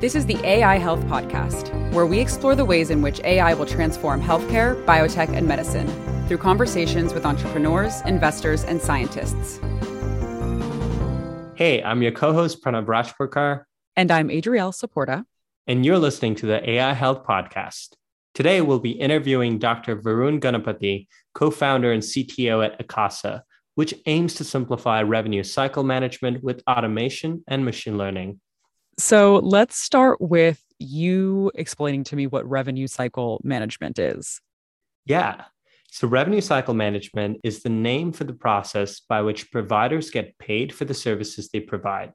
This is the AI Health Podcast, where we explore the ways in which AI will transform healthcare, biotech, and medicine through conversations with entrepreneurs, investors, and scientists. Hey, I'm your co host, Pranav Rajpurkar. And I'm Adriel Saporta. And you're listening to the AI Health Podcast. Today, we'll be interviewing Dr. Varun Ganapathi, co founder and CTO at Akasa, which aims to simplify revenue cycle management with automation and machine learning. So let's start with you explaining to me what revenue cycle management is. Yeah. So, revenue cycle management is the name for the process by which providers get paid for the services they provide.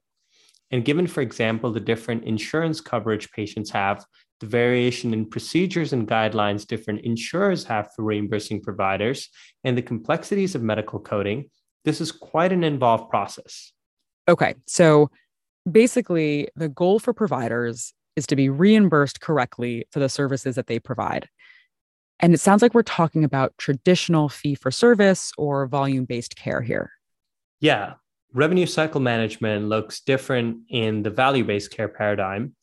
And given, for example, the different insurance coverage patients have, the variation in procedures and guidelines different insurers have for reimbursing providers, and the complexities of medical coding, this is quite an involved process. Okay. So, basically, the goal for providers is to be reimbursed correctly for the services that they provide. And it sounds like we're talking about traditional fee for service or volume based care here. Yeah. Revenue cycle management looks different in the value based care paradigm,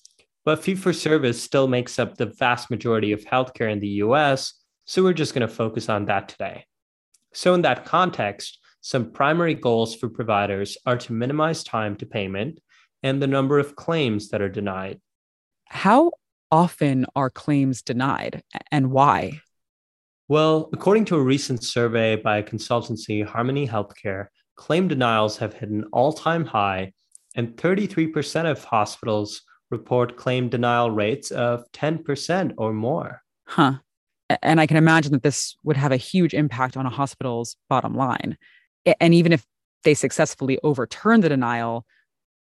but fee for service still makes up the vast majority of healthcare in the US. So we're just going to focus on that today. So, in that context, some primary goals for providers are to minimize time to payment and the number of claims that are denied. How often are claims denied and why? Well, according to a recent survey by consultancy Harmony Healthcare, claim denials have hit an all time high, and 33% of hospitals report claim denial rates of 10% or more. Huh. And I can imagine that this would have a huge impact on a hospital's bottom line. And even if they successfully overturn the denial,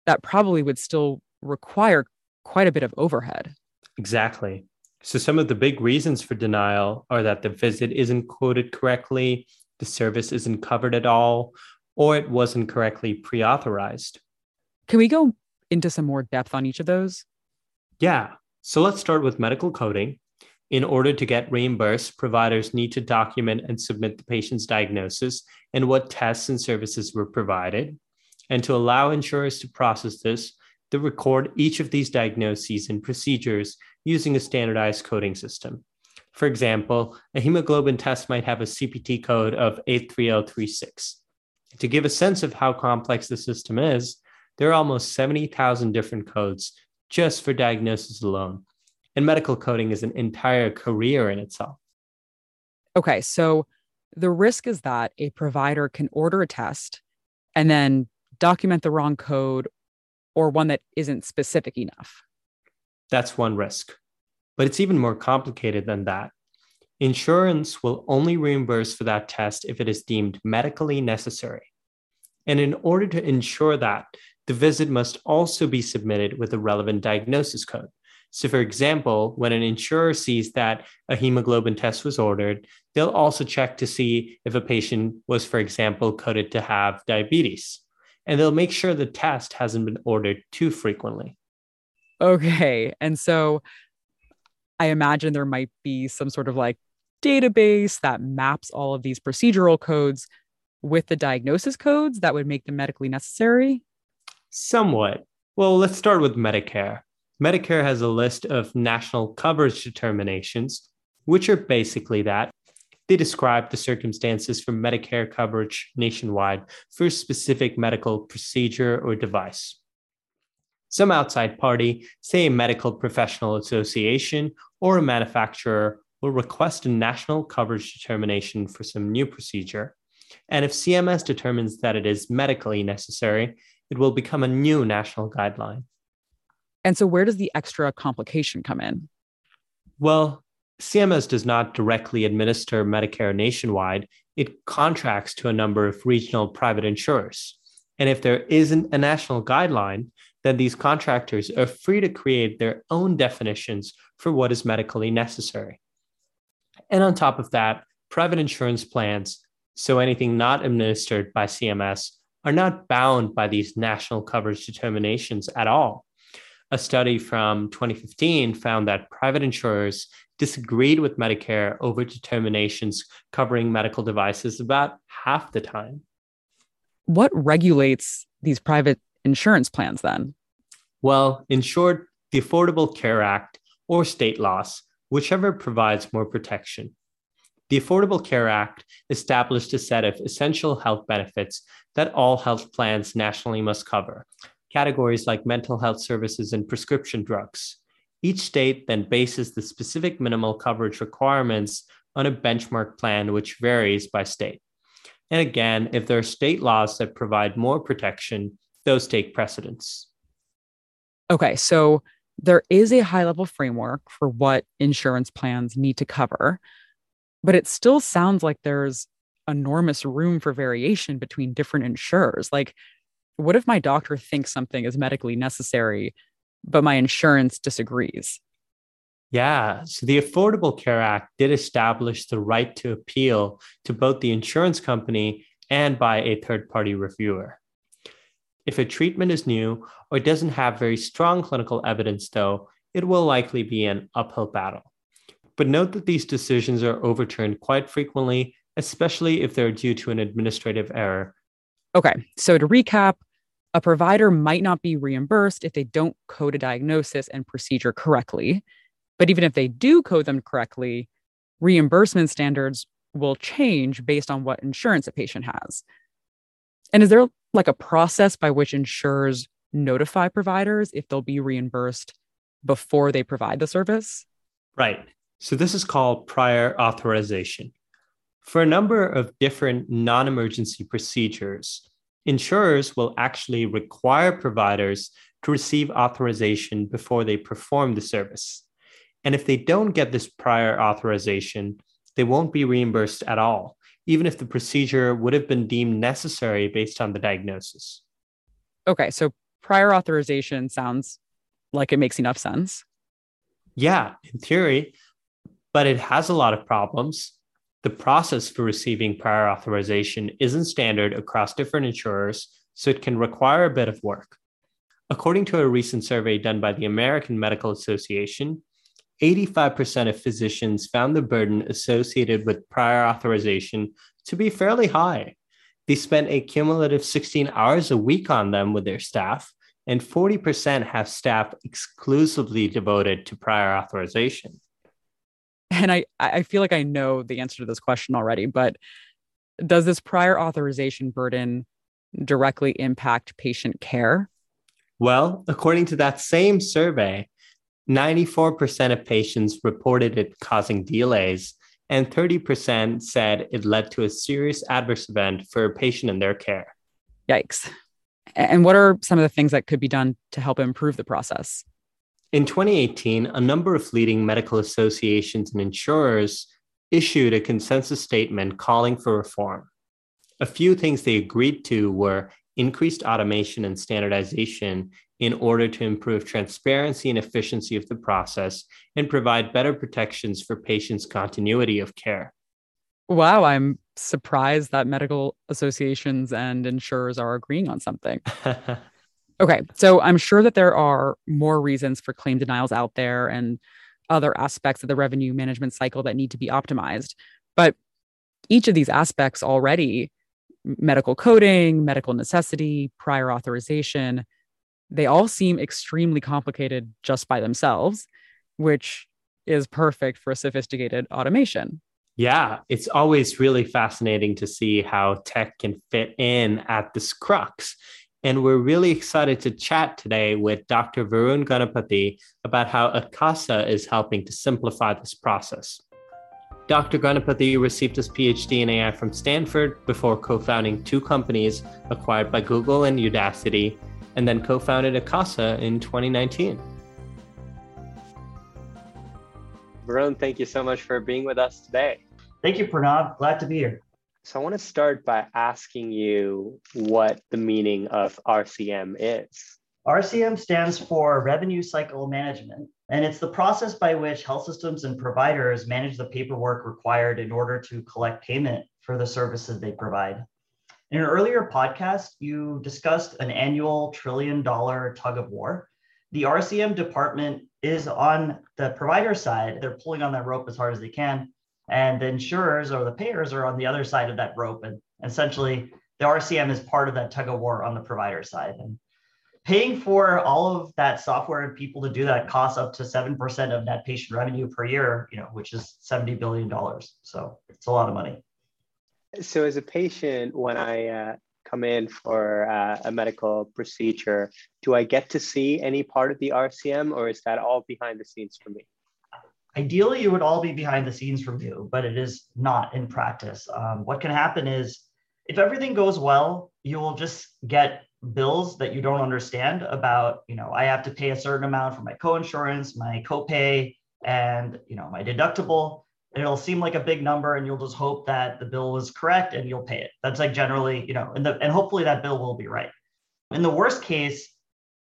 that probably would still require quite a bit of overhead. Exactly. So, some of the big reasons for denial are that the visit isn't coded correctly, the service isn't covered at all, or it wasn't correctly pre authorized. Can we go into some more depth on each of those? Yeah. So, let's start with medical coding. In order to get reimbursed, providers need to document and submit the patient's diagnosis and what tests and services were provided. And to allow insurers to process this, they record each of these diagnoses and procedures using a standardized coding system. For example, a hemoglobin test might have a CPT code of 83036. To give a sense of how complex the system is, there are almost 70,000 different codes just for diagnosis alone. And medical coding is an entire career in itself. Okay, so the risk is that a provider can order a test and then document the wrong code or one that isn't specific enough. That's one risk. But it's even more complicated than that. Insurance will only reimburse for that test if it is deemed medically necessary. And in order to ensure that, the visit must also be submitted with a relevant diagnosis code. So, for example, when an insurer sees that a hemoglobin test was ordered, they'll also check to see if a patient was, for example, coded to have diabetes and they'll make sure the test hasn't been ordered too frequently. Okay. And so I imagine there might be some sort of like database that maps all of these procedural codes with the diagnosis codes that would make them medically necessary? Somewhat. Well, let's start with Medicare. Medicare has a list of national coverage determinations, which are basically that they describe the circumstances for Medicare coverage nationwide for a specific medical procedure or device. Some outside party, say a medical professional association or a manufacturer, will request a national coverage determination for some new procedure. And if CMS determines that it is medically necessary, it will become a new national guideline. And so, where does the extra complication come in? Well, CMS does not directly administer Medicare nationwide, it contracts to a number of regional private insurers. And if there isn't a national guideline, then these contractors are free to create their own definitions for what is medically necessary. And on top of that, private insurance plans, so anything not administered by CMS, are not bound by these national coverage determinations at all. A study from 2015 found that private insurers disagreed with Medicare over determinations covering medical devices about half the time. What regulates these private insurance plans then? Well, in short, the Affordable Care Act, or state laws, whichever provides more protection. The Affordable Care Act established a set of essential health benefits that all health plans nationally must cover, categories like mental health services and prescription drugs. Each state then bases the specific minimal coverage requirements on a benchmark plan, which varies by state. And again, if there are state laws that provide more protection, those take precedence. Okay, so there is a high level framework for what insurance plans need to cover, but it still sounds like there's enormous room for variation between different insurers. Like, what if my doctor thinks something is medically necessary, but my insurance disagrees? Yeah, so the Affordable Care Act did establish the right to appeal to both the insurance company and by a third party reviewer. If a treatment is new or doesn't have very strong clinical evidence, though, it will likely be an uphill battle. But note that these decisions are overturned quite frequently, especially if they're due to an administrative error. Okay, so to recap, a provider might not be reimbursed if they don't code a diagnosis and procedure correctly. But even if they do code them correctly, reimbursement standards will change based on what insurance a patient has. And is there like a process by which insurers notify providers if they'll be reimbursed before they provide the service? Right. So this is called prior authorization. For a number of different non emergency procedures, insurers will actually require providers to receive authorization before they perform the service. And if they don't get this prior authorization, they won't be reimbursed at all, even if the procedure would have been deemed necessary based on the diagnosis. Okay, so prior authorization sounds like it makes enough sense. Yeah, in theory, but it has a lot of problems. The process for receiving prior authorization isn't standard across different insurers, so it can require a bit of work. According to a recent survey done by the American Medical Association, 85% of physicians found the burden associated with prior authorization to be fairly high. They spent a cumulative 16 hours a week on them with their staff, and 40% have staff exclusively devoted to prior authorization. And I, I feel like I know the answer to this question already, but does this prior authorization burden directly impact patient care? Well, according to that same survey, 94% of patients reported it causing delays, and 30% said it led to a serious adverse event for a patient in their care. Yikes. And what are some of the things that could be done to help improve the process? In 2018, a number of leading medical associations and insurers issued a consensus statement calling for reform. A few things they agreed to were increased automation and standardization in order to improve transparency and efficiency of the process and provide better protections for patients' continuity of care. Wow, I'm surprised that medical associations and insurers are agreeing on something. okay, so I'm sure that there are more reasons for claim denials out there and other aspects of the revenue management cycle that need to be optimized. But each of these aspects already medical coding, medical necessity, prior authorization they all seem extremely complicated just by themselves, which is perfect for sophisticated automation. Yeah, it's always really fascinating to see how tech can fit in at this crux. And we're really excited to chat today with Dr. Varun Ganapathi about how Akasa is helping to simplify this process. Dr. Ganapathi received his PhD in AI from Stanford before co founding two companies acquired by Google and Udacity and then co founded Akasa in 2019. Varun, thank you so much for being with us today. Thank you, Pranav. Glad to be here. So, I want to start by asking you what the meaning of RCM is. RCM stands for Revenue Cycle Management, and it's the process by which health systems and providers manage the paperwork required in order to collect payment for the services they provide. In an earlier podcast, you discussed an annual trillion dollar tug of war. The RCM department is on the provider side. They're pulling on that rope as hard as they can. And the insurers or the payers are on the other side of that rope. And essentially, the RCM is part of that tug of war on the provider side. And paying for all of that software and people to do that costs up to 7% of net patient revenue per year, you know, which is $70 billion. So it's a lot of money. So as a patient, when I uh, come in for uh, a medical procedure, do I get to see any part of the RCM or is that all behind the scenes for me? Ideally, it would all be behind the scenes from you, but it is not in practice. Um, what can happen is if everything goes well, you will just get bills that you don't understand about, you know, I have to pay a certain amount for my co-insurance, my copay, and you know, my deductible. It'll seem like a big number and you'll just hope that the bill was correct and you'll pay it. That's like generally, you know, and the and hopefully that bill will be right. In the worst case,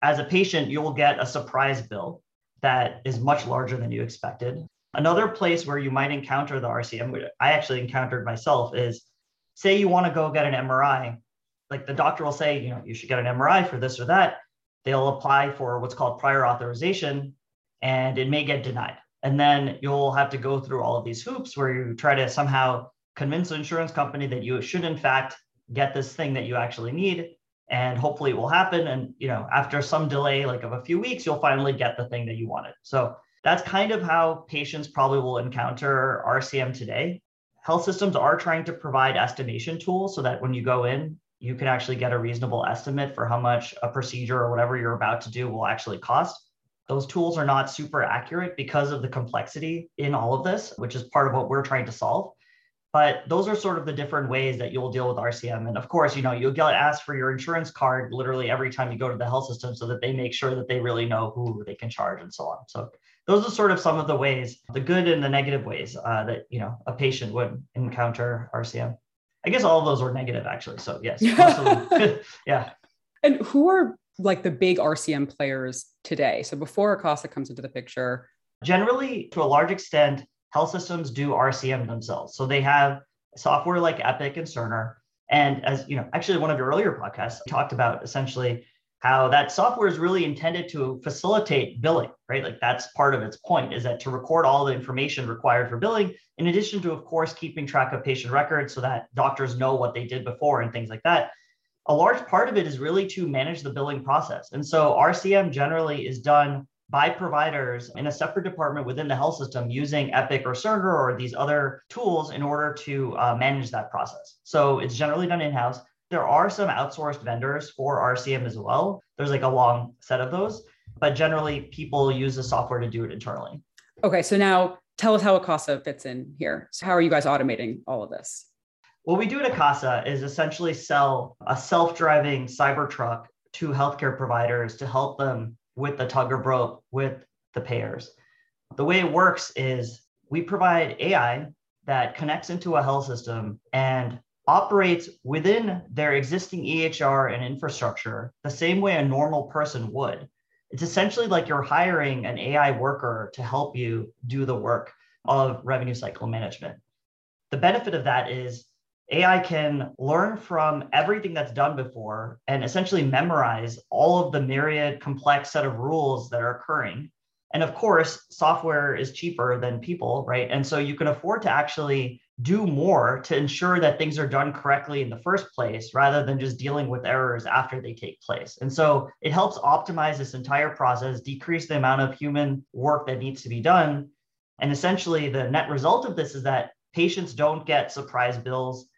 as a patient, you'll get a surprise bill that is much larger than you expected. Another place where you might encounter the RCM, which I actually encountered myself, is say you want to go get an MRI like the doctor will say, you know, you should get an MRI for this or that. They'll apply for what's called prior authorization and it may get denied. And then you'll have to go through all of these hoops where you try to somehow convince the insurance company that you should in fact get this thing that you actually need and hopefully it will happen and you know after some delay like of a few weeks you'll finally get the thing that you wanted so that's kind of how patients probably will encounter rcm today health systems are trying to provide estimation tools so that when you go in you can actually get a reasonable estimate for how much a procedure or whatever you're about to do will actually cost. Those tools are not super accurate because of the complexity in all of this, which is part of what we're trying to solve. But those are sort of the different ways that you'll deal with RCM. And of course, you know, you'll get asked for your insurance card literally every time you go to the health system so that they make sure that they really know who they can charge and so on. So those are sort of some of the ways, the good and the negative ways uh, that, you know, a patient would encounter RCM. I guess all of those were negative actually. So yes, yeah. And who are like the big RCM players today? So before Akasa comes into the picture, generally to a large extent, health systems do RCM themselves. So they have software like Epic and Cerner. And as you know, actually one of your earlier podcasts talked about essentially how that software is really intended to facilitate billing, right? Like that's part of its point is that to record all the information required for billing, in addition to, of course, keeping track of patient records so that doctors know what they did before and things like that. A large part of it is really to manage the billing process. And so RCM generally is done by providers in a separate department within the health system using Epic or Cerner or these other tools in order to uh, manage that process. So it's generally done in house. There are some outsourced vendors for RCM as well. There's like a long set of those, but generally people use the software to do it internally. Okay, so now tell us how Akasa fits in here. So how are you guys automating all of this? What we do at Akasa is essentially sell a self-driving cyber truck to healthcare providers to help them with the tug of rope with the payers. The way it works is we provide AI that connects into a health system and operates within their existing EHR and infrastructure the same way a normal person would. It's essentially like you're hiring an AI worker to help you do the work of revenue cycle management. The benefit of that is AI can learn from everything that's done before and essentially memorize all of the myriad complex set of rules that are occurring. And of course, software is cheaper than people, right? And so you can afford to actually do more to ensure that things are done correctly in the first place rather than just dealing with errors after they take place. And so it helps optimize this entire process, decrease the amount of human work that needs to be done. And essentially, the net result of this is that patients don't get surprise bills,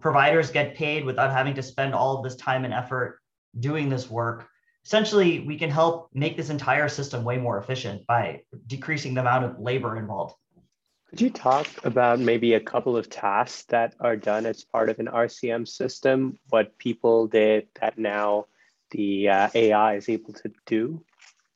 providers get paid without having to spend all of this time and effort doing this work. Essentially, we can help make this entire system way more efficient by decreasing the amount of labor involved. Could you talk about maybe a couple of tasks that are done as part of an RCM system, what people did that now the uh, AI is able to do?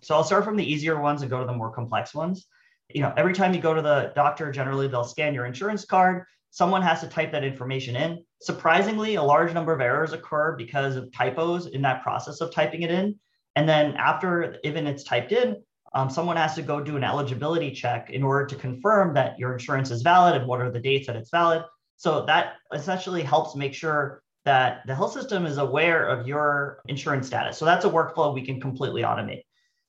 So I'll start from the easier ones and go to the more complex ones. You know, every time you go to the doctor, generally they'll scan your insurance card. Someone has to type that information in. Surprisingly, a large number of errors occur because of typos in that process of typing it in. And then after even it's typed in, um, someone has to go do an eligibility check in order to confirm that your insurance is valid and what are the dates that it's valid. So that essentially helps make sure that the health system is aware of your insurance status. So that's a workflow we can completely automate.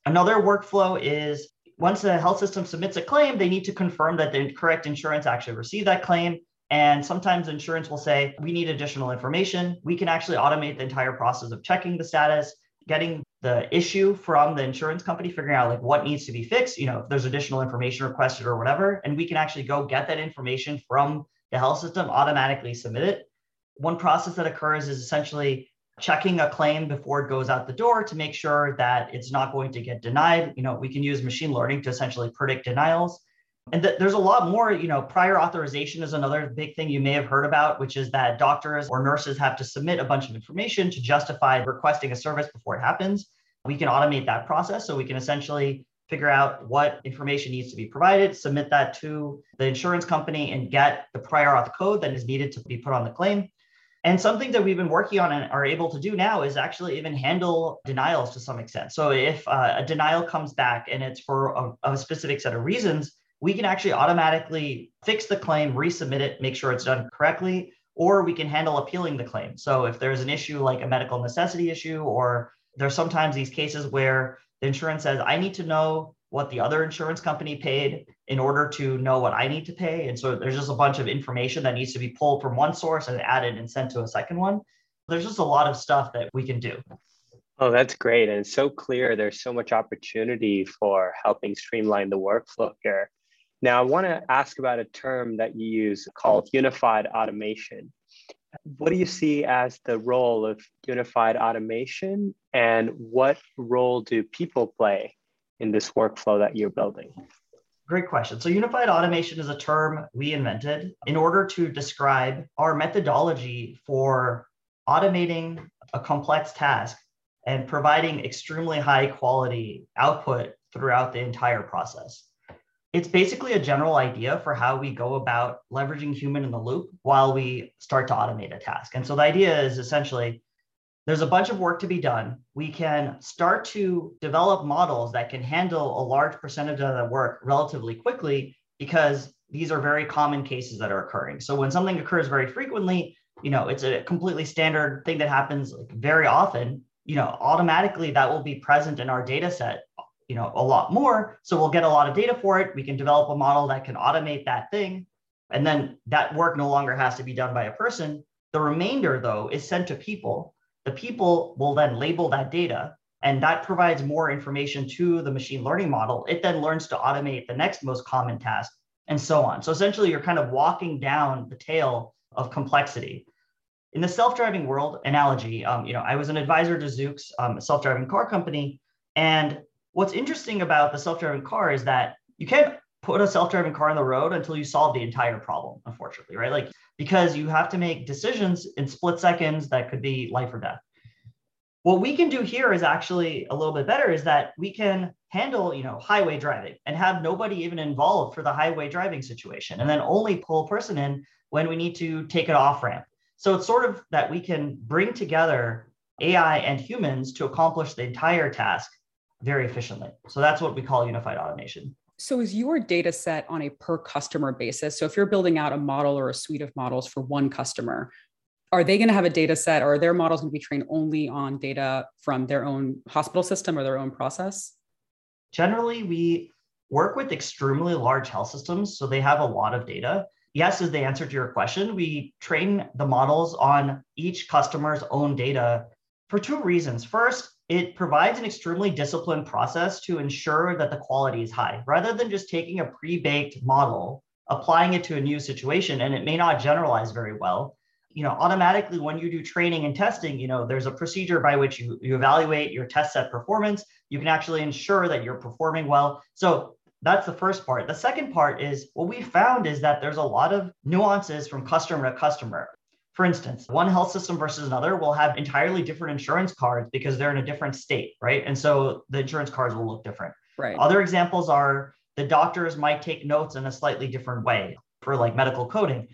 Another workflow is once the health system submits a claim, they need to confirm that the correct insurance actually received that claim. And sometimes insurance will say, we need additional information. We can actually automate the entire process of checking the status, getting the issue from the insurance company, figuring out like what needs to be fixed, you know, if there's additional information requested or whatever, and we can actually go get that information from the health system, automatically submit it. One process that occurs is essentially checking a claim before it goes out the door to make sure that it's not going to get denied. You know, we can use machine learning to essentially predict denials. And th- there's a lot more, you know, prior authorization is another big thing you may have heard about, which is that doctors or nurses have to submit a bunch of information to justify requesting a service before it happens. We can automate that process. So we can essentially figure out what information needs to be provided, submit that to the insurance company, and get the prior auth code that is needed to be put on the claim. And something that we've been working on and are able to do now is actually even handle denials to some extent. So if uh, a denial comes back and it's for a, a specific set of reasons, we can actually automatically fix the claim, resubmit it, make sure it's done correctly, or we can handle appealing the claim. So if there's an issue like a medical necessity issue, or there's sometimes these cases where the insurance says, I need to know what the other insurance company paid in order to know what I need to pay. And so there's just a bunch of information that needs to be pulled from one source and added and sent to a second one. There's just a lot of stuff that we can do. Oh, that's great. And so clear. There's so much opportunity for helping streamline the workflow here. Now, I want to ask about a term that you use called unified automation. What do you see as the role of unified automation, and what role do people play in this workflow that you're building? Great question. So, unified automation is a term we invented in order to describe our methodology for automating a complex task and providing extremely high quality output throughout the entire process it's basically a general idea for how we go about leveraging human in the loop while we start to automate a task. And so the idea is essentially there's a bunch of work to be done. We can start to develop models that can handle a large percentage of the work relatively quickly because these are very common cases that are occurring. So when something occurs very frequently, you know, it's a completely standard thing that happens like very often, you know, automatically that will be present in our data set you know a lot more. So we'll get a lot of data for it. We can develop a model that can automate that thing. And then that work no longer has to be done by a person. The remainder though is sent to people. The people will then label that data and that provides more information to the machine learning model. It then learns to automate the next most common task and so on. So essentially you're kind of walking down the tail of complexity. In the self-driving world analogy um, you know i was an advisor to zoox um, a self-driving car company and what's interesting about the self-driving car is that you can't put a self-driving car on the road until you solve the entire problem unfortunately right? Like because you have to make decisions in split seconds that could be life or death. What we can do here is actually a little bit better is that we can handle you know highway driving and have nobody even involved for the highway driving situation and then only pull a person in when we need to take an off ramp so it's sort of that we can bring together ai and humans to accomplish the entire task very efficiently. So that's what we call unified automation. So is your data set on a per customer basis? So if you're building out a model or a suite of models for one customer, are they going to have a data set or are their models going to be trained only on data from their own hospital system or their own process? Generally, we work with extremely large health systems, so they have a lot of data. Yes, is the answer to your question. We train the models on each customer's own data for two reasons. First, it provides an extremely disciplined process to ensure that the quality is high. Rather than just taking a pre-baked model applying it to a new situation and it may not generalize very well you know automatically when you do training and testing you know there's a procedure by which you, you evaluate your test set performance. You can actually ensure that you're performing well. So that's the first part. The second part is what we found is that there's a lot of nuances from customer to customer for instance, one health system versus another will have entirely different insurance cards because they're in a different state, right? And so the insurance cards will look different. Right. Other examples are the doctors might take notes in a slightly different way for like medical coding.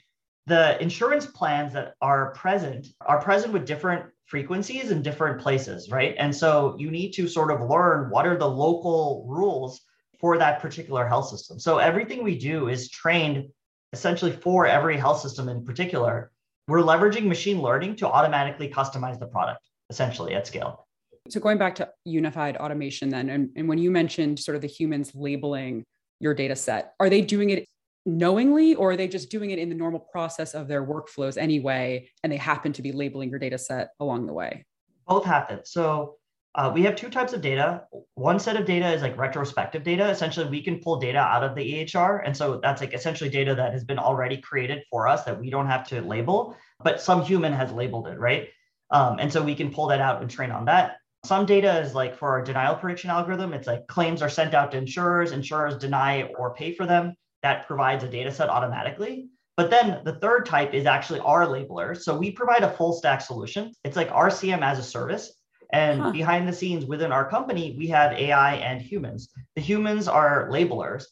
The insurance plans that are present are present with different frequencies in different places, right? And so you need to sort of learn what are the local rules for that particular health system. So everything we do is trained essentially for every health system in particular we're leveraging machine learning to automatically customize the product essentially at scale. So going back to unified automation then, and, and when you mentioned sort of the humans labeling your data set, are they doing it knowingly or are they just doing it in the normal process of their workflows anyway, and they happen to be labeling your data set along the way? Both happen. So Uh, we have two types of data. One set of data is like retrospective data. Essentially, we can pull data out of the EHR. And so that's like essentially data that has been already created for us that we don't have to label, but some human has labeled it, right? Um, and so we can pull that out and train on that. Some data is like for our denial prediction algorithm, it's like claims are sent out to insurers, insurers deny or pay for them. That provides a data set automatically. But then the third type is actually our labeler. So we provide a full stack solution. It's like RCM as a service. And huh. behind the scenes within our company, we have AI and humans. The humans are labelers.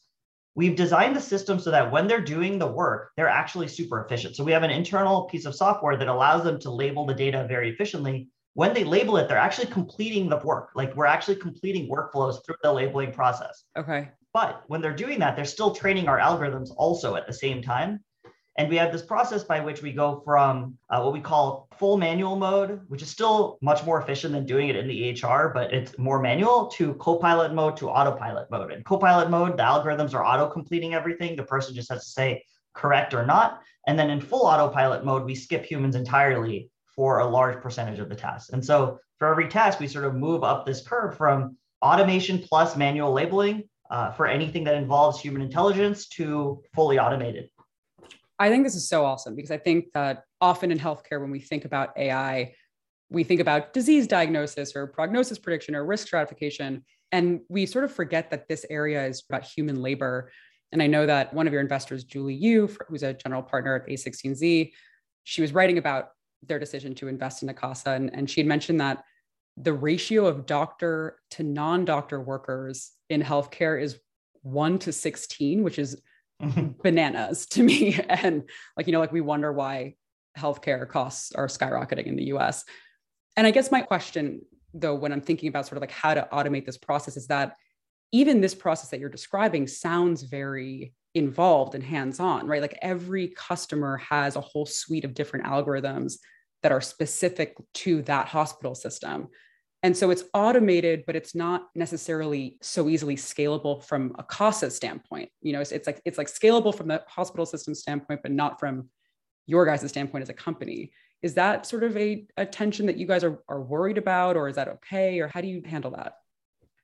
We've designed the system so that when they're doing the work, they're actually super efficient. So we have an internal piece of software that allows them to label the data very efficiently. When they label it, they're actually completing the work. Like we're actually completing workflows through the labeling process. Okay. But when they're doing that, they're still training our algorithms also at the same time. And we have this process by which we go from uh, what we call full manual mode, which is still much more efficient than doing it in the EHR, but it's more manual, to copilot mode to autopilot mode. In copilot mode, the algorithms are auto completing everything. The person just has to say correct or not. And then in full autopilot mode, we skip humans entirely for a large percentage of the tasks. And so for every task, we sort of move up this curve from automation plus manual labeling uh, for anything that involves human intelligence to fully automated. I think this is so awesome because I think that often in healthcare, when we think about AI, we think about disease diagnosis or prognosis prediction or risk stratification. And we sort of forget that this area is about human labor. And I know that one of your investors, Julie Yu, who's a general partner at A16Z, she was writing about their decision to invest in Akasa. And, and she had mentioned that the ratio of doctor to non doctor workers in healthcare is one to 16, which is bananas to me. And like, you know, like we wonder why healthcare costs are skyrocketing in the US. And I guess my question, though, when I'm thinking about sort of like how to automate this process, is that even this process that you're describing sounds very involved and hands on, right? Like every customer has a whole suite of different algorithms that are specific to that hospital system. And so it's automated, but it's not necessarily so easily scalable from Akasa standpoint. You know, it's, it's like it's like scalable from the hospital system standpoint, but not from your guys' standpoint as a company. Is that sort of a, a tension that you guys are, are worried about, or is that okay? Or how do you handle that?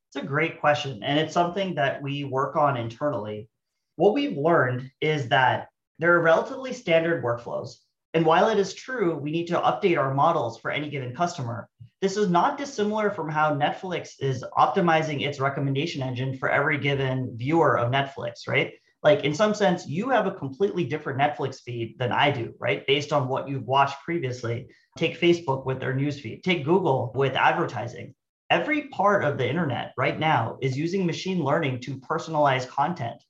It's a great question. And it's something that we work on internally. What we've learned is that there are relatively standard workflows. And while it is true, we need to update our models for any given customer. This is not dissimilar from how Netflix is optimizing its recommendation engine for every given viewer of Netflix, right? Like in some sense, you have a completely different Netflix feed than I do, right? Based on what you've watched previously. Take Facebook with their newsfeed, take Google with advertising. Every part of the internet right now is using machine learning to personalize content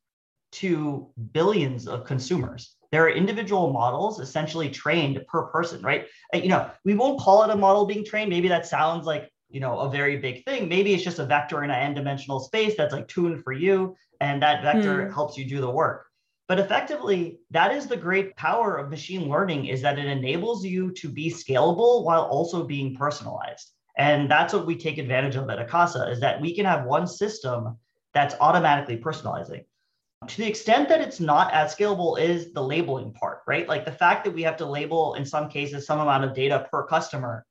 to billions of consumers there are individual models essentially trained per person, right? Uh, you know, we won't call it a model being trained. Maybe that sounds like, you know, a very big thing. Maybe it's just a vector in an n-dimensional space that's like tuned for you. And that vector hmm. helps you do the work. But effectively, that is the great power of machine learning is that it enables you to be scalable while also being personalized. And that's what we take advantage of at Akasa is that we can have one system that's automatically personalizing to the extent that it's not as scalable is the labeling part, right? Like the fact that we have to label in some cases some amount of data per customer,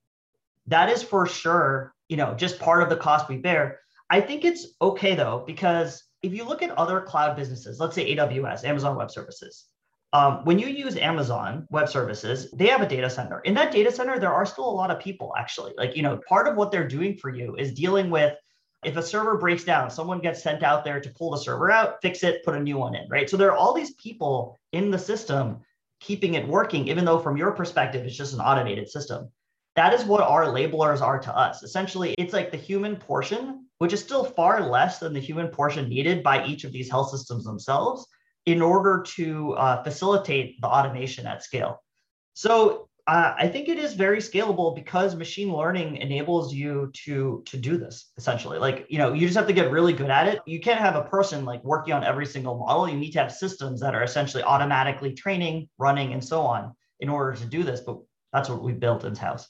that is for sure, you know, just part of the cost we bear. I think it's okay though, because if you look at other cloud businesses, let's say AWS, Amazon Web Services, um, when you use Amazon Web Services, they have a data center. In that data center, there are still a lot of people actually. Like, you know, part of what they're doing for you is dealing with if a server breaks down, someone gets sent out there to pull the server out, fix it, put a new one in, right? So there are all these people in the system keeping it working, even though from your perspective, it's just an automated system. That is what our labelers are to us. Essentially, it's like the human portion, which is still far less than the human portion needed by each of these health systems themselves in order to uh, facilitate the automation at scale. So uh, I think it is very scalable because machine learning enables you to to do this essentially. Like you know, you just have to get really good at it. You can't have a person like working on every single model. You need to have systems that are essentially automatically training, running, and so on in order to do this. But that's what we built in house.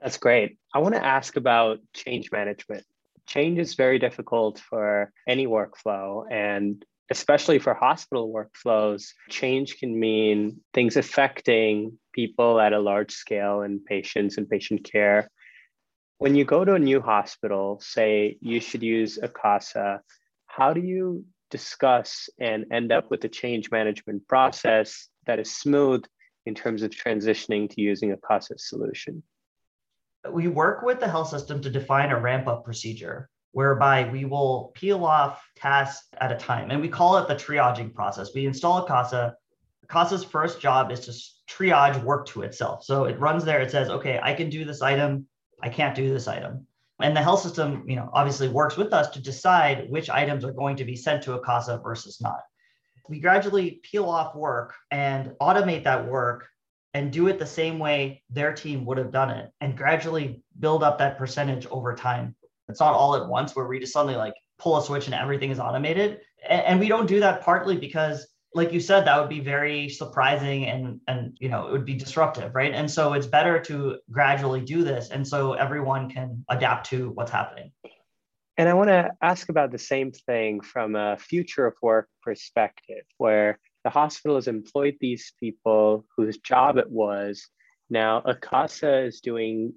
That's great. I want to ask about change management. Change is very difficult for any workflow, and especially for hospital workflows, change can mean things affecting people at a large scale and patients and patient care. when you go to a new hospital, say you should use Akasa, how do you discuss and end up with a change management process that is smooth in terms of transitioning to using a Akasa solution? We work with the health system to define a ramp up procedure whereby we will peel off tasks at a time. And we call it the triaging process. We install Akasa. Akasa's first job is to triage work to itself. So it runs there, it says, okay, I can do this item, I can't do this item. And the health system, you know, obviously works with us to decide which items are going to be sent to Akasa versus not. We gradually peel off work and automate that work and do it the same way their team would have done it and gradually build up that percentage over time it's not all at once where we just suddenly like pull a switch and everything is automated. And, we don't do that partly because like you said that would be very surprising and and you know it would be disruptive right? And so it's better to gradually do this and so everyone can adapt to what's happening. And i want to ask about the same thing from a future of work perspective where the hospital has employed these people whose job it was. Now akasa is doing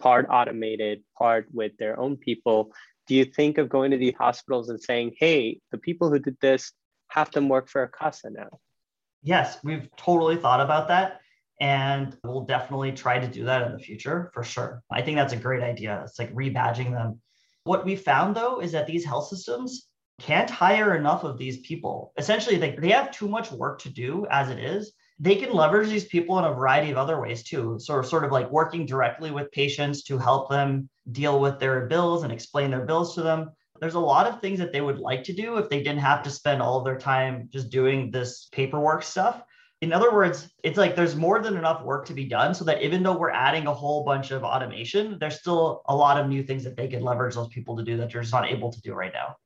part automated, part with their own people. Do you think of going to the hospitals and saying, hey, the people who did this have them work for Akasa now? Yes, we've totally thought about that. And we'll definitely try to do that in the future for sure. I think that's a great idea. It's like rebadging them. What we found though is that these health systems can't hire enough of these people. Essentially, they, they have too much work to do as it is they can leverage these people in a variety of other ways too. So sort of like working directly with patients to help them deal with their bills and explain their bills to them. There's a lot of things that they would like to do if they didn't have to spend all of their time just doing this paperwork stuff. In other words, it's like there's more than enough work to be done so that even though we're adding a whole bunch of automation, there's still a lot of new things that they can leverage those people to do that they're just not able to do right now.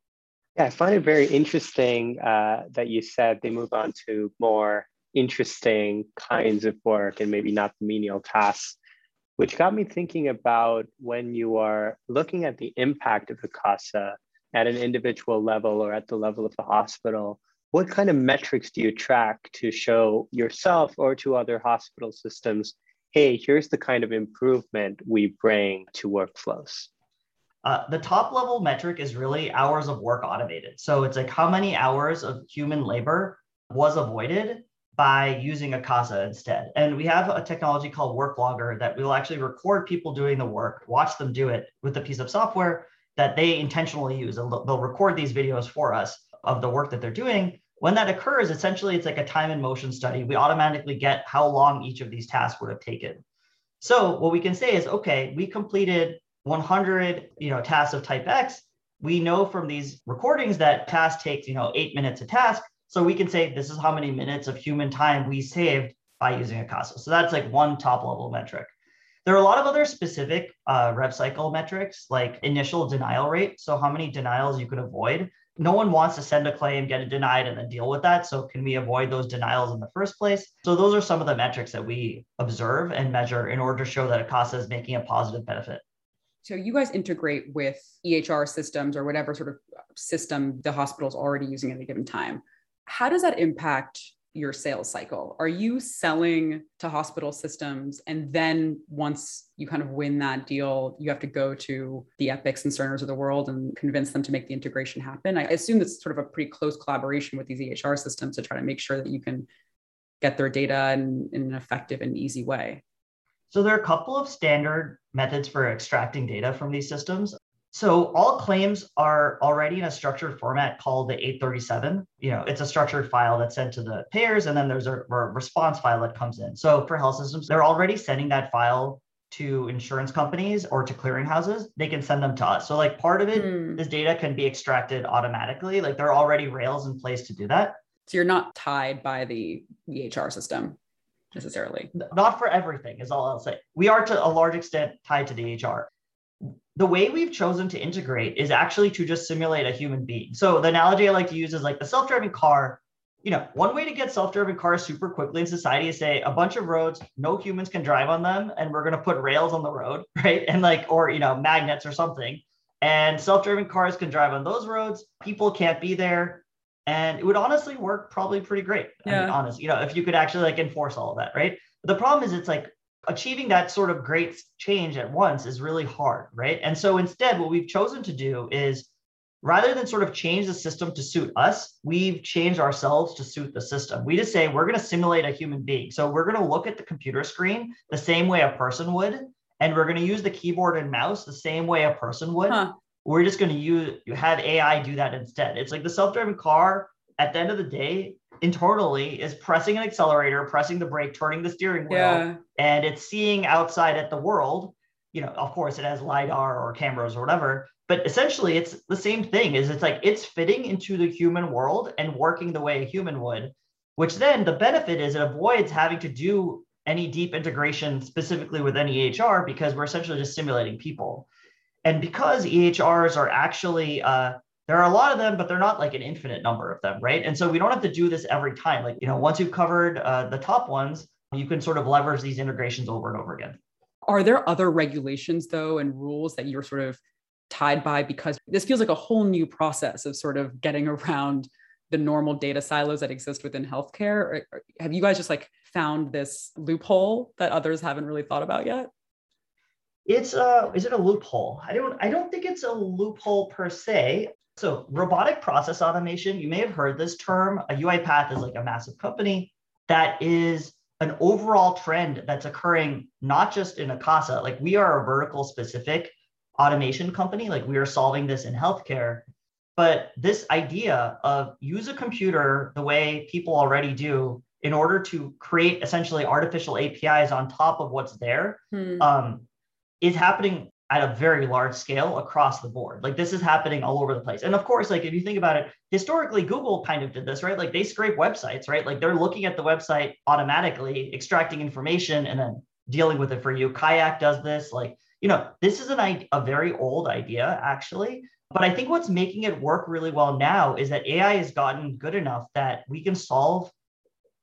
Yeah, I find it very interesting uh, that you said they move on to more interesting kinds of work and maybe not the menial tasks, which got me thinking about when you are looking at the impact of Akasa at an individual level or at the level of the hospital, what kind of metrics do you track to show yourself or to other hospital systems, hey, here's the kind of improvement we bring to workflows? Uh, the top level metric is really hours of work automated. So it's like how many hours of human labor was avoided by using Akasa instead. And we have a technology called Worklogger that will actually record people doing the work, watch them do it with a piece of software that they intentionally use. They'll record these videos for us of the work that they're doing. When that occurs, essentially it's like a time and motion study. We automatically get how long each of these tasks would have taken. So what we can say is, okay, we completed 100, you know, tasks of type X. We know from these recordings that task takes, you know, eight minutes a task. So we can say this is how many minutes of human time we saved by using Akasa. So that's like one top level metric. There are a lot of other specific uh, rev cycle metrics like initial denial rate. So how many denials you could avoid. No one wants to send a claim, get it denied, and then deal with that. So can we avoid those denials in the first place? So those are some of the metrics that we observe and measure in order to show that Akasa is making a positive benefit. So you guys integrate with EHR systems or whatever sort of system the hospital is already using at a given time. How does that impact your sales cycle? Are you selling to hospital systems and then once you kind of win that deal, you have to go to the Epics and Cerners of the world and convince them to make the integration happen? I assume it's sort of a pretty close collaboration with these EHR systems to try to make sure that you can get their data in, in an effective and easy way. So there are a couple of standard methods for extracting data from these systems. So all claims are already in a structured format called the 837. You know, it's a structured file that's sent to the payers, and then there's a, a response file that comes in. So for health systems, they're already sending that file to insurance companies or to clearinghouses. They can send them to us. So like part of it, mm. this data can be extracted automatically. Like there are already rails in place to do that. So you're not tied by the EHR system necessarily. Not for everything is all I'll say. We are to a large extent tied to the EHR the way we've chosen to integrate is actually to just simulate a human being. So the analogy I like to use is like the self-driving car. You know, one way to get self-driving cars super quickly in society is say a bunch of roads, no humans can drive on them, and we're going to put rails on the road, right? And like, or you know, magnets or something. And self-driving cars can drive on those roads. People can't be there, and it would honestly work probably pretty great. Yeah. I mean, honest, you know, if you could actually like enforce all of that, right? But the problem is, it's like achieving that sort of great change at once is really hard, right? And so instead, what we've chosen to do is rather than sort of change the system to suit us, we've changed ourselves to suit the system. We just say we're going to simulate a human being. So we're going to look at the computer screen the same way a person would, and we're going to use the keyboard and mouse the same way a person would. Huh. We're just going to use you have AI do that instead. It's like the self-driving car at the end of the day internally is pressing an accelerator, pressing the brake, turning the steering wheel, yeah. and it's seeing outside at the world. You know, of course, it has lidar or cameras or whatever, but essentially, it's the same thing. Is it's like it's fitting into the human world and working the way a human would. Which then the benefit is it avoids having to do any deep integration specifically with any EHR because we're essentially just simulating people. And because EHRs are actually uh, there are a lot of them, but they're not like an infinite number of them, right? And so we don't have to do this every time. Like, you know, once you've covered uh, the top ones, you can sort of leverage these integrations over and over again. Are there other regulations, though, and rules that you're sort of tied by? Because this feels like a whole new process of sort of getting around the normal data silos that exist within healthcare. Or, have you guys just like found this loophole that others haven't really thought about yet? It's uh is it a loophole? I don't I don't think it's a loophole per se. So, robotic process automation, you may have heard this term. A UiPath is like a massive company that is an overall trend that's occurring not just in Akasa. Like, we are a vertical specific automation company, like, we are solving this in healthcare. But this idea of use a computer the way people already do in order to create essentially artificial APIs on top of what's there hmm. um, is happening at a very large scale across the board. Like this is happening all over the place. And of course, like if you think about it, historically, Google kind of did this, right? Like they scrape websites, right? Like they're looking at the website automatically, extracting information and then dealing with it for you. Kayak does this. Like, you know, this is an a very old idea, actually. But I think what's making it work really well now is that AI has gotten good enough that we can solve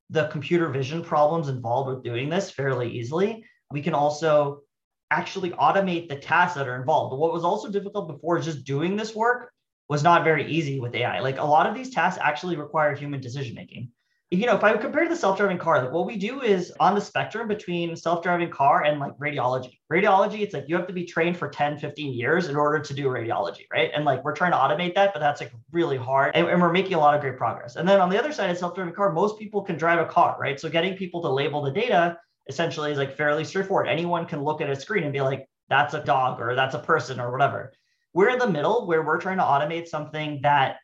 the computer vision problems involved with doing this fairly easily. We can also actually automate the tasks that are involved. But what was also difficult before is just doing this work was not very easy with AI. Like a lot of these tasks actually require human decision making. You know, if I compare to the self-driving car, like what we do is on the spectrum between self-driving car and like radiology. Radiology, it's like you have to be trained for 10, 15 years in order to do radiology, right? And like we're trying to automate that, but that's like really hard. And, and we're making a lot of great progress. And then on the other side of self-driving car, most people can drive a car, right? So getting people to label the data essentially is like fairly straightforward. Anyone can look at a screen and be like, that's a dog or that's a person or whatever. We're in the middle where we're trying to automate something that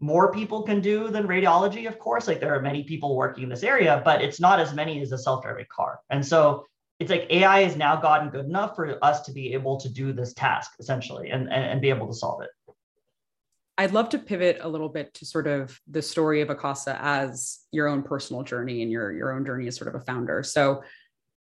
more people can do than radiology, of course. Like there are many people working in this area, but it's not as many as a self-driving car. And so it's like AI has now gotten good enough for us to be able to do this task essentially and, and, and be able to solve it. I'd love to pivot a little bit to sort of the story of Akasa as your own personal journey and your, your own journey as sort of a founder. So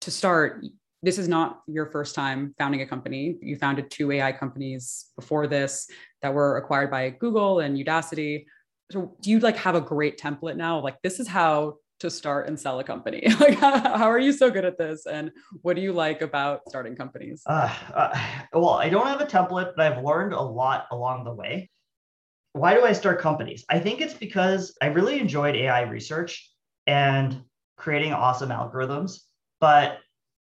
to start, this is not your first time founding a company. You founded two AI companies before this that were acquired by Google and Udacity. So do you like have a great template now? Like this is how to start and sell a company. like how, how are you so good at this? And what do you like about starting companies? Uh, uh, well, I don't have a template, but I've learned a lot along the way. Why do I start companies? I think it's because I really enjoyed AI research and creating awesome algorithms but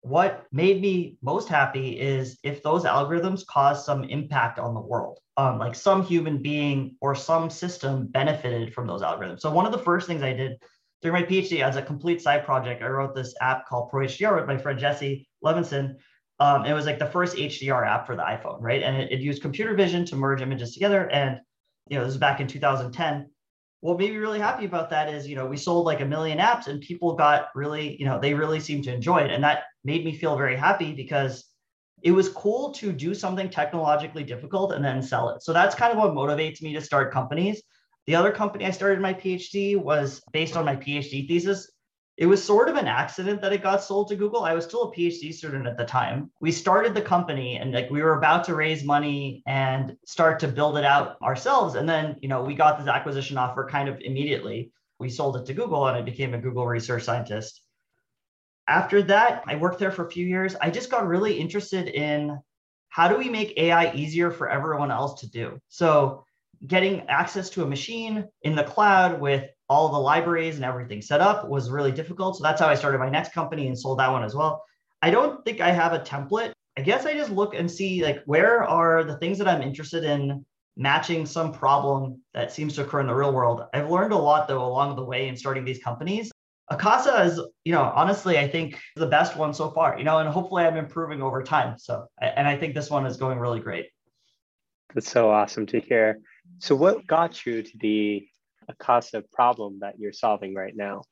what made me most happy is if those algorithms cause some impact on the world, um, like some human being or some system benefited from those algorithms. So one of the first things I did during my PhD as a complete side project, I wrote this app called ProHDR with my friend Jesse Levinson. Um, it was like the first HDR app for the iPhone, right? And it, it used computer vision to merge images together. And you know, this is back in 2010 what made me really happy about that is, you know, we sold like a million apps and people got really, you know, they really seemed to enjoy it. And that made me feel very happy because it was cool to do something technologically difficult and then sell it. So that's kind of what motivates me to start companies. The other company I started my PhD was based on my PhD thesis it was sort of an accident that it got sold to Google. I was still a PhD student at the time. We started the company and like we were about to raise money and start to build it out ourselves. And then, you know, we got this acquisition offer kind of immediately. We sold it to Google and I became a Google research scientist. After that, I worked there for a few years. I just got really interested in how do we make AI easier for everyone else to do? So, getting access to a machine in the cloud with all the libraries and everything set up was really difficult. So that's how I started my next company and sold that one as well. I don't think I have a template. I guess I just look and see like where are the things that I'm interested in matching some problem that seems to occur in the real world. I've learned a lot though along the way in starting these companies. Akasa is, you know, honestly, I think the best one so far, you know, and hopefully I'm improving over time. So, and I think this one is going really great. That's so awesome to hear. So, what got you to the Akasa problem that you're solving right now?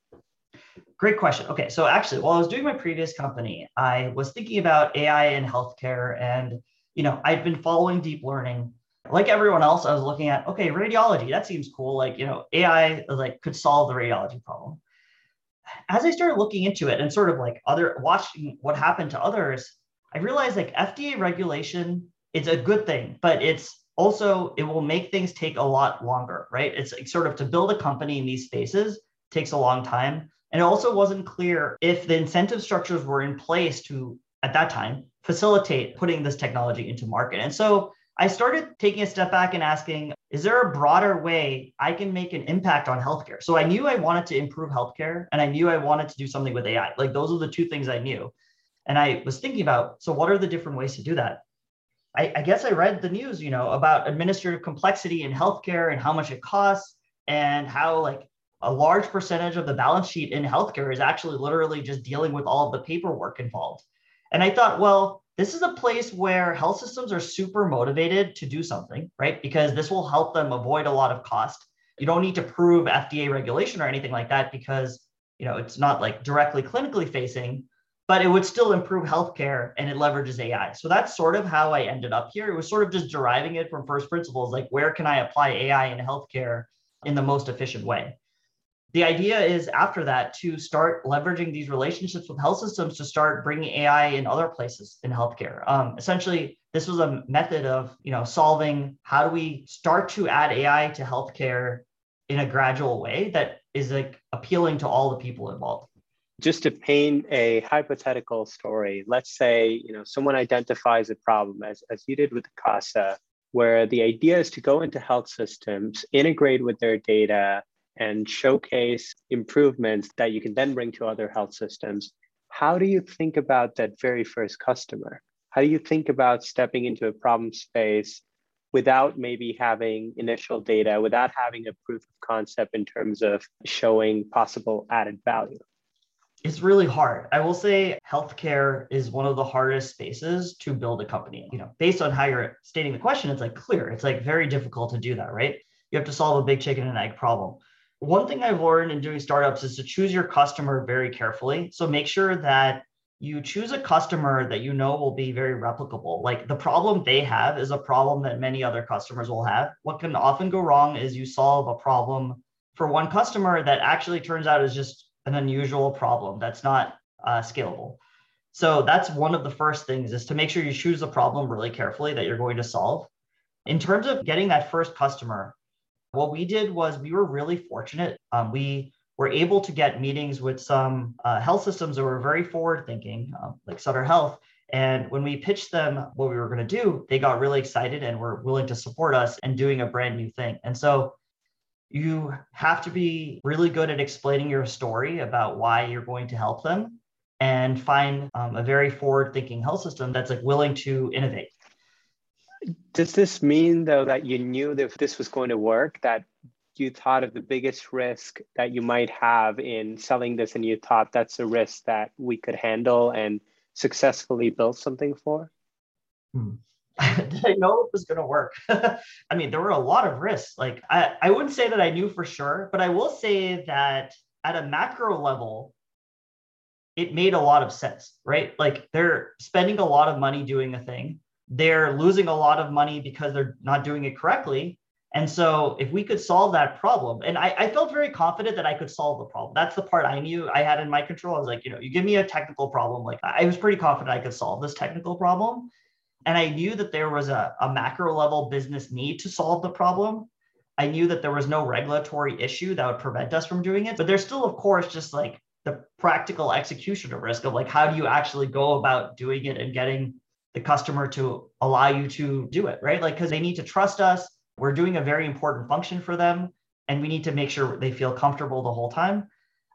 Great question. Okay, so actually, while I was doing my previous company, I was thinking about AI in healthcare, and you know, I'd been following deep learning. Like everyone else, I was looking at okay, radiology. That seems cool. Like you know, AI like could solve the radiology problem. As I started looking into it and sort of like other watching what happened to others, I realized like FDA regulation it's a good thing, but it's also it will make things take a lot longer, right? It's like sort of to build a company in these spaces takes a long time. And it also wasn't clear if the incentive structures were in place to, at that time, facilitate putting this technology into market. And so I started taking a step back and asking, is there a broader way I can make an impact on healthcare? So I knew I wanted to improve healthcare and I knew I wanted to do something with AI. Like those are the two things I knew. And I was thinking about, so what are the different ways to do that? I, I guess I read the news, you know, about administrative complexity in healthcare and how much it costs and how like a large percentage of the balance sheet in healthcare is actually literally just dealing with all of the paperwork involved. And I thought, well, this is a place where health systems are super motivated to do something, right? Because this will help them avoid a lot of cost. You don't need to prove FDA regulation or anything like that because, you know, it's not like directly clinically facing, but it would still improve healthcare and it leverages AI. So that's sort of how I ended up here. It was sort of just deriving it from first principles, like where can I apply AI in healthcare in the most efficient way? The idea is after that to start leveraging these relationships with health systems to start bringing AI in other places in healthcare. Um, essentially, this was a method of you know solving how do we start to add AI to healthcare in a gradual way that is like appealing to all the people involved just to paint a hypothetical story, let's say you know someone identifies a problem as, as you did with the CASA, where the idea is to go into health systems, integrate with their data, and showcase improvements that you can then bring to other health systems. How do you think about that very first customer? How do you think about stepping into a problem space without maybe having initial data, without having a proof of concept in terms of showing possible added value? It's really hard. I will say healthcare is one of the hardest spaces to build a company. You know, based on how you're stating the question, it's like clear. It's like very difficult to do that, right? You have to solve a big chicken and egg problem. One thing I've learned in doing startups is to choose your customer very carefully. So make sure that you choose a customer that you know will be very replicable. Like the problem they have is a problem that many other customers will have. What can often go wrong is you solve a problem for one customer that actually turns out is just an unusual problem that's not uh, scalable. So that's one of the first things is to make sure you choose the problem really carefully that you're going to solve. In terms of getting that first customer, what we did was we were really fortunate. Um, we were able to get meetings with some uh, health systems that were very forward thinking, um, like Sutter Health. And when we pitched them what we were going to do, they got really excited and were willing to support us and doing a brand new thing. And so you have to be really good at explaining your story about why you're going to help them and find um, a very forward thinking health system that's like willing to innovate does this mean though that you knew that if this was going to work that you thought of the biggest risk that you might have in selling this and you thought that's a risk that we could handle and successfully build something for hmm. did I know it was going to work? I mean, there were a lot of risks. Like, I, I wouldn't say that I knew for sure, but I will say that at a macro level, it made a lot of sense, right? Like, they're spending a lot of money doing a thing, they're losing a lot of money because they're not doing it correctly. And so, if we could solve that problem, and I, I felt very confident that I could solve the problem. That's the part I knew I had in my control. I was like, you know, you give me a technical problem, like I was pretty confident I could solve this technical problem and I knew that there was a, a macro level business need to solve the problem. I knew that there was no regulatory issue that would prevent us from doing it. But there's still, of course, just like the practical execution of risk of like, how do you actually go about doing it and getting the customer to allow you to do it, right? Like, because they need to trust us. We're doing a very important function for them, and we need to make sure they feel comfortable the whole time.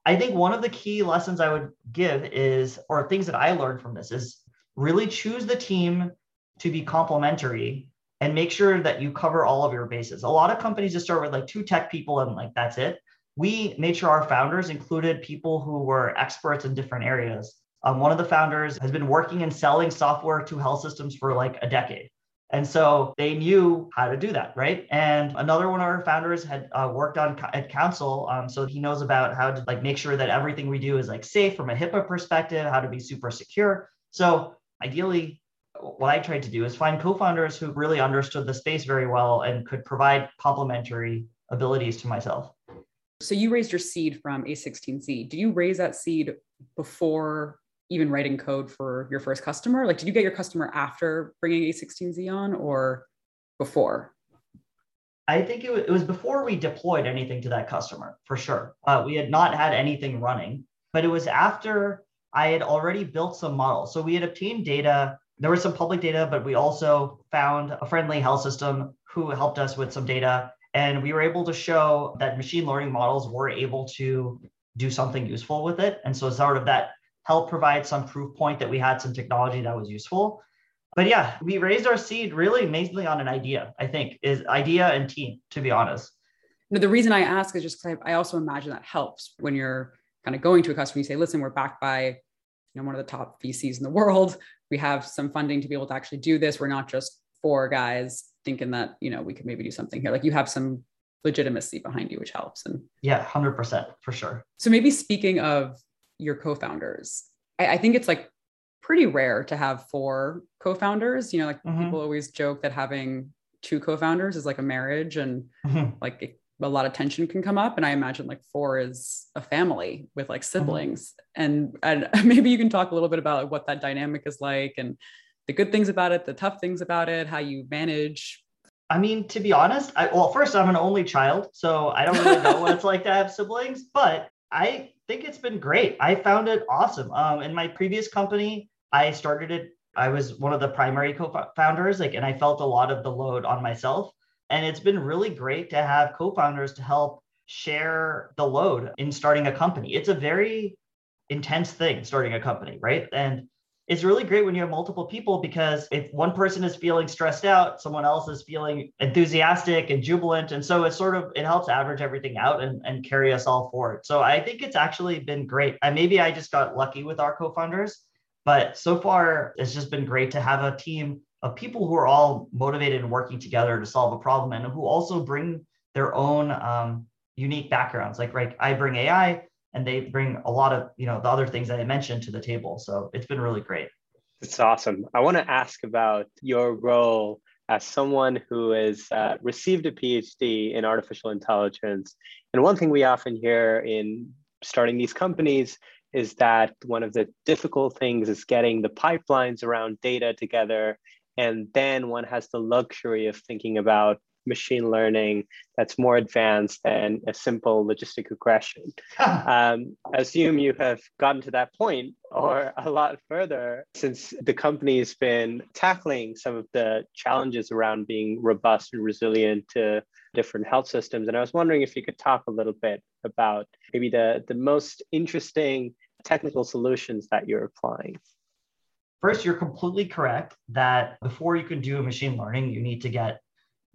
I think one of the key lessons I would give is, or things that I learned from this is really choose the team to be complementary and make sure that you cover all of your bases. A lot of companies just start with like two tech people and like that's it. We made sure our founders included people who were experts in different areas. Um, one of the founders has been working and selling software to health systems for like a decade. And so they knew how to do that, right? And another one of our founders had uh, worked on at council, um, so he knows about how to like make sure that everything we do is like safe from a HIPAA perspective, how to be super secure. So ideally, what I tried to do is find co-founders who really understood the space very well and could provide complementary abilities to myself. So you raised your seed from A16Z. Do you raise that seed before even writing code for your first customer? Like, did you get your customer after bringing A16Z on or before? I think it was, before we deployed anything to that customer for sure. Uh, we had not had anything running, but it was after I had already built some models. So we had obtained data. There was some public data, but we also found a friendly health system who helped us with some data. And we were able to show that machine learning models were able to do something useful with it. And so, sort of that helped provide some proof point that we had some technology that was useful. But yeah, we raised our seed really mainly on an idea, I think, is idea and team, to be honest. No, the reason I ask is just because I also imagine that helps when you're kind of going to a customer, you say, listen, we're backed by you know one of the top VCs in the world. We have some funding to be able to actually do this. We're not just four guys thinking that you know we could maybe do something here. Like you have some legitimacy behind you, which helps. And yeah, hundred percent for sure. So maybe speaking of your co-founders, I, I, think it's like pretty rare to have four co-founders. You know, like mm-hmm. people always joke that having two co-founders is like a marriage, and mm-hmm. like it, a lot of tension can come up and i imagine like four is a family with like mm-hmm. siblings mm-hmm. and and maybe you can talk a little bit about what that dynamic is like and the good things about it the tough things about it how you manage i mean to be honest I, well first i'm an only child so i don't really know what it's like to have siblings but i think it's been great i found it awesome um, in my previous company i started it i was one of the primary co-founders like and i felt a lot of the load on myself and it's been really great to have co founders to help share the load in starting a company. It's a very intense thing starting a company, right? And it's really great when you have multiple people because if one person is feeling stressed out, someone else is feeling enthusiastic and jubilant. And so it sort of it helps average everything out and, and carry us all forward. So I think it's actually been great. Maybe I just got lucky with our co-founders, but so far it's just been great to have a team of people who are all motivated and working together to solve a problem and who also bring their own um, unique backgrounds. Like, right, I bring AI and they bring a lot of, you know, the other things that I mentioned to the table. So it's been really great. It's awesome. I want to ask about your role as someone who has uh, received a PhD in artificial intelligence. And one thing we often hear in starting these companies is that one of the difficult things is getting the pipelines around data together and then one has the luxury of thinking about machine learning that's more advanced than a simple logistic regression. um, assume you have gotten to that point or a lot further since the company has been tackling some of the challenges around being robust and resilient to different health systems. And I was wondering if you could talk a little bit about maybe the, the most interesting technical solutions that you're applying. First, you're completely correct that before you can do machine learning, you need to get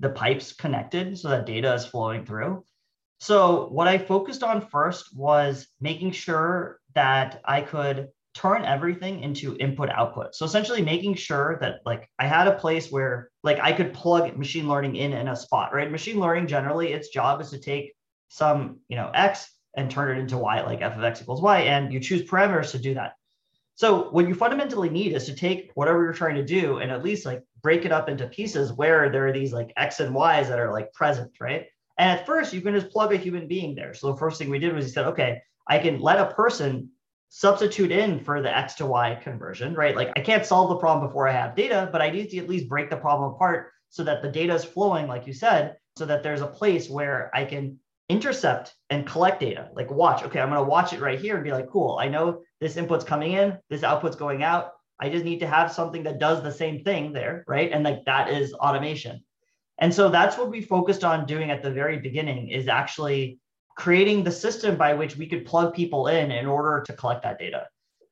the pipes connected so that data is flowing through. So, what I focused on first was making sure that I could turn everything into input output. So essentially making sure that like I had a place where like I could plug machine learning in in a spot, right? Machine learning generally its job is to take some, you know, x and turn it into y like f of x equals y and you choose parameters to do that. So what you fundamentally need is to take whatever you're trying to do and at least like break it up into pieces where there are these like X and Y's that are like present, right? And at first you can just plug a human being there. So the first thing we did was we said, okay, I can let a person substitute in for the X to Y conversion, right? Like I can't solve the problem before I have data, but I need to at least break the problem apart so that the data is flowing, like you said, so that there's a place where I can intercept and collect data. Like watch, okay, I'm going to watch it right here and be like, cool, I know this input's coming in, this output's going out. I just need to have something that does the same thing there, right? And like that is automation. And so that's what we focused on doing at the very beginning is actually creating the system by which we could plug people in in order to collect that data.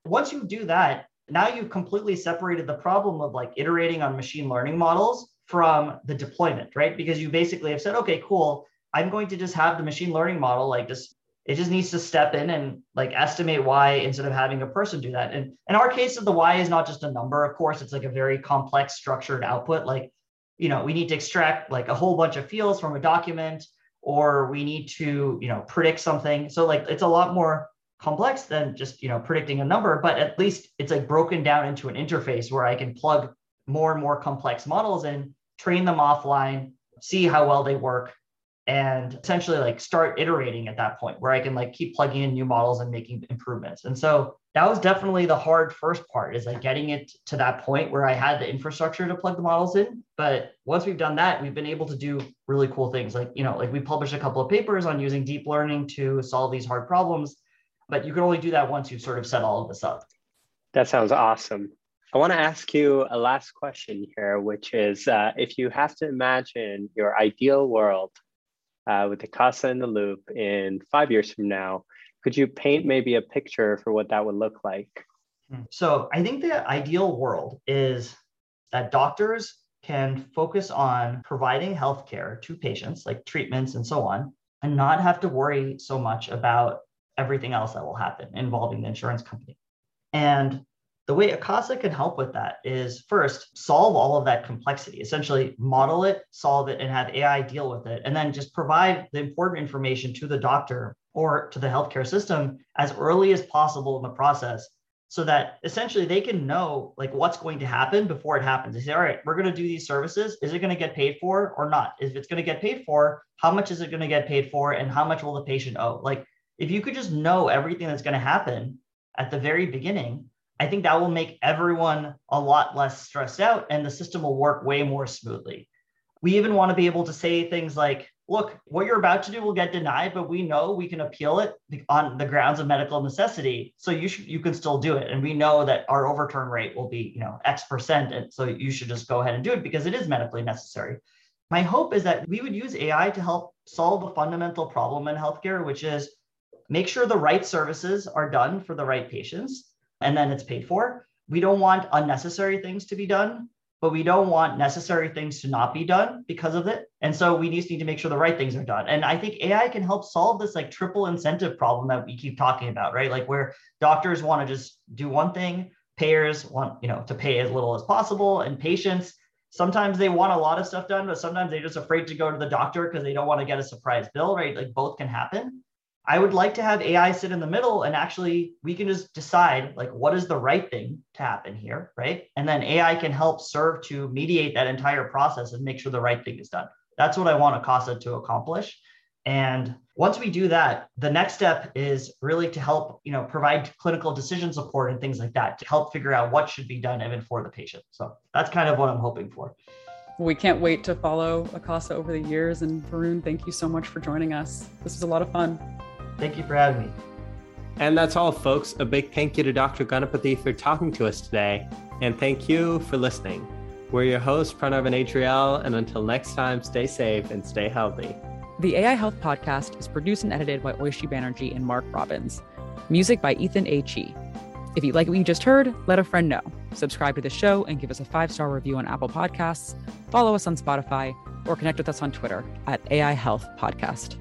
Once you do that, now you've completely separated the problem of like iterating on machine learning models from the deployment, right? Because you basically have said, okay, cool, I'm going to just have the machine learning model like just it just needs to step in and like estimate y instead of having a person do that. And in our case the y is not just a number, of course, it's like a very complex structured output. Like, you know, we need to extract like a whole bunch of fields from a document, or we need to, you know, predict something. So like it's a lot more complex than just, you know, predicting a number, but at least it's like broken down into an interface where I can plug more and more complex models in, train them offline, see how well they work, and essentially like start iterating at that point where I can like keep plugging in new models and making improvements. And so that was definitely the hard first part is like getting it to that point where I had the infrastructure to plug the models in. But once we've done that, we've been able to do really cool things. Like, you know, like we published a couple of papers on using deep learning to solve these hard problems. But you can only do that once you've sort of set all of this up. That sounds awesome. I want to ask you a last question here, which is uh, if you have to imagine your ideal world uh, with Akasa in the loop in five years from now, could you paint maybe a picture for what that would look like? Hmm. So I think the ideal world is that doctors can focus on providing healthcare to patients, like treatments and so on, and not have to worry so much about everything else that will happen involving the insurance company. And the way Akasa can help with that is first solve all of that complexity, essentially model it, solve it, and have AI deal with it, and then just provide the important information to the doctor or to the healthcare system as early as possible in the process so that essentially they can know like what's going to happen before it happens. They say, all right, we're going to do these services. Is it going to get paid for or not? If it's going to get paid for, how much is it going to get paid for and how much will the patient owe? Like if you could just know everything that's going to happen at the very beginning, I think that will make everyone a lot less stressed out and the system will work way more smoothly. We even want to be able to say things like, look, what you're about to do will get denied, but we know we can appeal it on the grounds of medical necessity. So you should you can still do it. And we know that our overturn rate will be, you know, X percent. And so you should just go ahead and do it because it is medically necessary. My hope is that we would use AI to help solve a fundamental problem in healthcare, which is make sure the right services are done for the right patients and then it's paid for. We don't want unnecessary things to be done, but we don't want necessary things to not be done because of it. And so we just need to make sure the right things are done. And I think AI can help solve this like triple incentive problem that we keep talking about, right? Like where doctors want to just do one thing, payers want, you know, to pay as little as possible, and patients sometimes they want a lot of stuff done, but sometimes they're just afraid to go to the doctor because they don't want to get a surprise bill, right? Like both can happen. I would like to have AI sit in the middle and actually we can just decide like what is the right thing to happen here, right? And then AI can help serve to mediate that entire process and make sure the right thing is done. That's what I want Akasa to accomplish. And once we do that, the next step is really to help, you know, provide clinical decision support and things like that to help figure out what should be done even for the patient. So that's kind of what I'm hoping for. We can't wait to follow Akasa over the years. And Varun, thank you so much for joining us. This was a lot of fun. Thank you for having me. And that's all, folks. A big thank you to Dr. Ganapathi for talking to us today. And thank you for listening. We're your hosts, Pranav and Adriel. And until next time, stay safe and stay healthy. The AI Health Podcast is produced and edited by Oishi Banerjee and Mark Robbins. Music by Ethan A. Chi. If you like what you just heard, let a friend know. Subscribe to the show and give us a five star review on Apple Podcasts. Follow us on Spotify or connect with us on Twitter at AI Health Podcast.